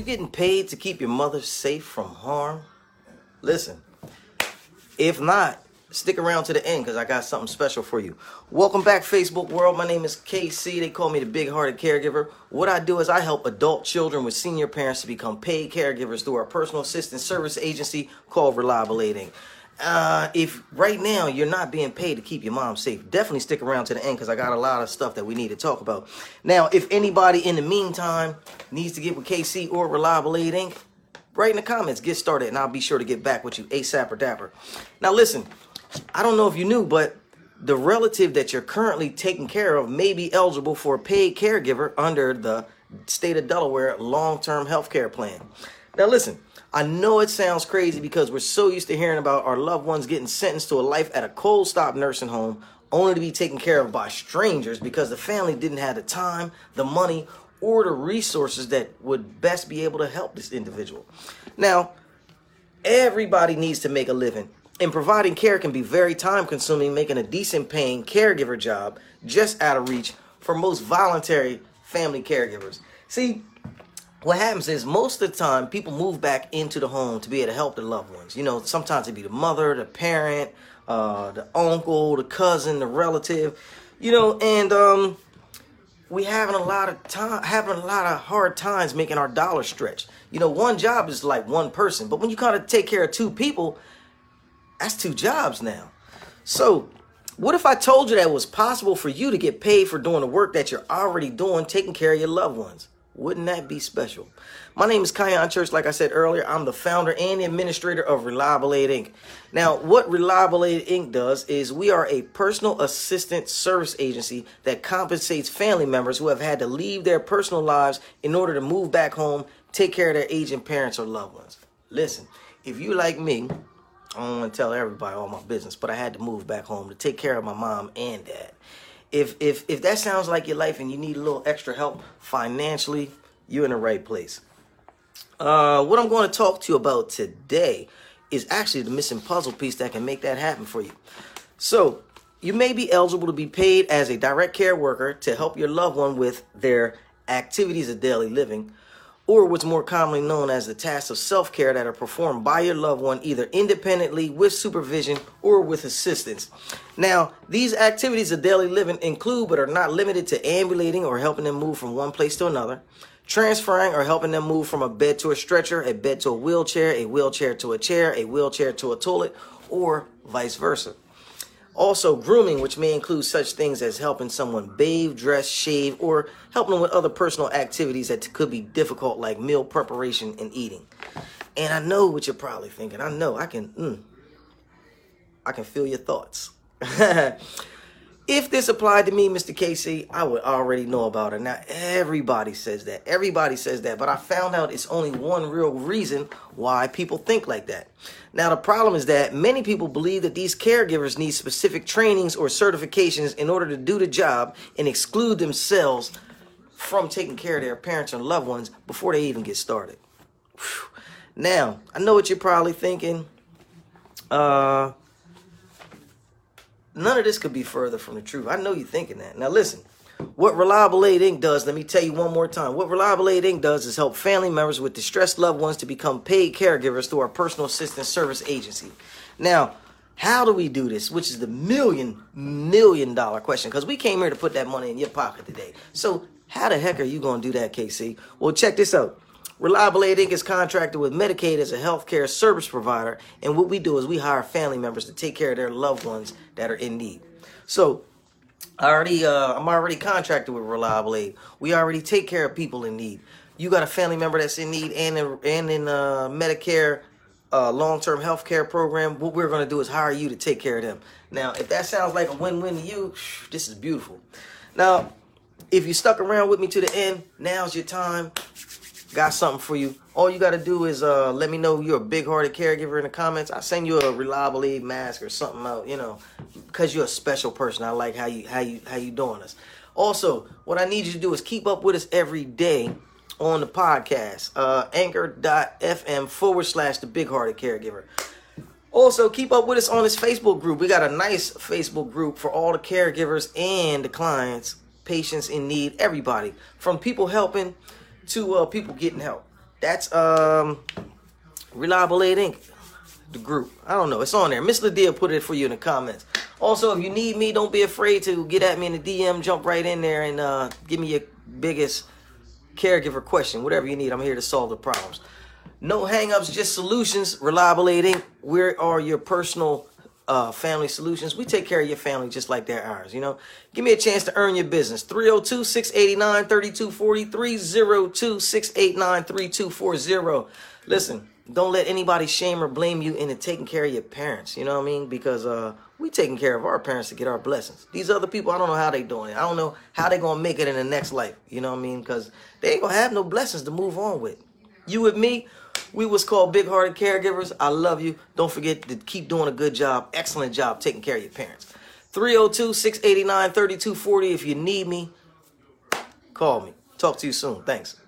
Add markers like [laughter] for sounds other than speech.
you getting paid to keep your mother safe from harm? Listen, if not, stick around to the end because I got something special for you. Welcome back, Facebook world. My name is KC. They call me the big hearted caregiver. What I do is I help adult children with senior parents to become paid caregivers through our personal assistance service agency called Reliable Aid Inc. Uh, if right now you're not being paid to keep your mom safe, definitely stick around to the end because I got a lot of stuff that we need to talk about. Now, if anybody in the meantime needs to get with KC or Reliable Aid Inc., write in the comments, get started, and I'll be sure to get back with you ASAP or dapper. Now, listen, I don't know if you knew, but the relative that you're currently taking care of may be eligible for a paid caregiver under the state of Delaware long-term health care plan. Now, listen. I know it sounds crazy because we're so used to hearing about our loved ones getting sentenced to a life at a cold stop nursing home only to be taken care of by strangers because the family didn't have the time, the money, or the resources that would best be able to help this individual. Now, everybody needs to make a living, and providing care can be very time consuming, making a decent paying caregiver job just out of reach for most voluntary family caregivers. See, what happens is most of the time people move back into the home to be able to help their loved ones. You know, sometimes it be the mother, the parent, uh, the uncle, the cousin, the relative. You know, and um, we having a lot of time, having a lot of hard times making our dollar stretch. You know, one job is like one person, but when you kind of take care of two people, that's two jobs now. So, what if I told you that it was possible for you to get paid for doing the work that you're already doing, taking care of your loved ones? Wouldn't that be special? My name is Khyon Church. Like I said earlier, I'm the founder and administrator of Reliable Aid Inc. Now, what Reliable Aid Inc. does is we are a personal assistant service agency that compensates family members who have had to leave their personal lives in order to move back home, take care of their aging parents or loved ones. Listen, if you like me, I don't want to tell everybody all my business, but I had to move back home to take care of my mom and dad if if if that sounds like your life and you need a little extra help financially, you're in the right place. Uh, what I'm going to talk to you about today is actually the missing puzzle piece that can make that happen for you. So, you may be eligible to be paid as a direct care worker to help your loved one with their activities of daily living or what's more commonly known as the tasks of self care that are performed by your loved one either independently, with supervision, or with assistance. Now, these activities of daily living include but are not limited to ambulating or helping them move from one place to another, transferring or helping them move from a bed to a stretcher, a bed to a wheelchair, a wheelchair to a chair, a wheelchair to a toilet, or vice versa. Also, grooming, which may include such things as helping someone bathe, dress, shave, or helping them with other personal activities that could be difficult, like meal preparation and eating. And I know what you're probably thinking. I know I can, mm, I can feel your thoughts. [laughs] If this applied to me, Mr. Casey, I would already know about it. Now, everybody says that. Everybody says that. But I found out it's only one real reason why people think like that. Now, the problem is that many people believe that these caregivers need specific trainings or certifications in order to do the job and exclude themselves from taking care of their parents and loved ones before they even get started. Whew. Now, I know what you're probably thinking. Uh, None of this could be further from the truth. I know you're thinking that. Now listen, what Reliable Aid Inc. does, let me tell you one more time. What Reliable Aid Inc. does is help family members with distressed loved ones to become paid caregivers through our personal assistance service agency. Now, how do we do this? Which is the million, million dollar question. Because we came here to put that money in your pocket today. So, how the heck are you going to do that, KC? Well, check this out. Reliable Aid Inc. is contracted with Medicaid as a healthcare service provider, and what we do is we hire family members to take care of their loved ones that are in need. So, I already, uh, I'm already contracted with Reliable Aid. We already take care of people in need. You got a family member that's in need and in, and in uh, Medicare uh, long-term health care program. What we're going to do is hire you to take care of them. Now, if that sounds like a win-win to you, this is beautiful. Now, if you stuck around with me to the end, now's your time got something for you. All you got to do is uh, let me know you're a big-hearted caregiver in the comments. I send you a reliable mask or something out, you know, because you're a special person. I like how you how you how you doing this. Also, what I need you to do is keep up with us every day on the podcast. Uh, anchor.fm forward slash the big-hearted caregiver. Also, keep up with us on this Facebook group. We got a nice Facebook group for all the caregivers and the clients, patients in need, everybody. From people helping to uh, people getting help. That's um Reliable Aid Inc. The group. I don't know. It's on there. Miss Ladia put it for you in the comments. Also, if you need me, don't be afraid to get at me in the DM. Jump right in there and uh, give me your biggest caregiver question. Whatever you need, I'm here to solve the problems. No hangups, just solutions. Reliable Aid Inc. We are your personal uh, family solutions. We take care of your family just like they're ours, you know. Give me a chance to earn your business. 302 689 3240. 302 689 3240. Listen, don't let anybody shame or blame you into taking care of your parents. You know what I mean? Because uh, we taking care of our parents to get our blessings. These other people, I don't know how they doing it. I don't know how they gonna make it in the next life. You know what I mean? Because they ain't gonna have no blessings to move on with. You with me? We was called big hearted caregivers. I love you. Don't forget to keep doing a good job, excellent job taking care of your parents. 302 689 3240. If you need me, call me. Talk to you soon. Thanks.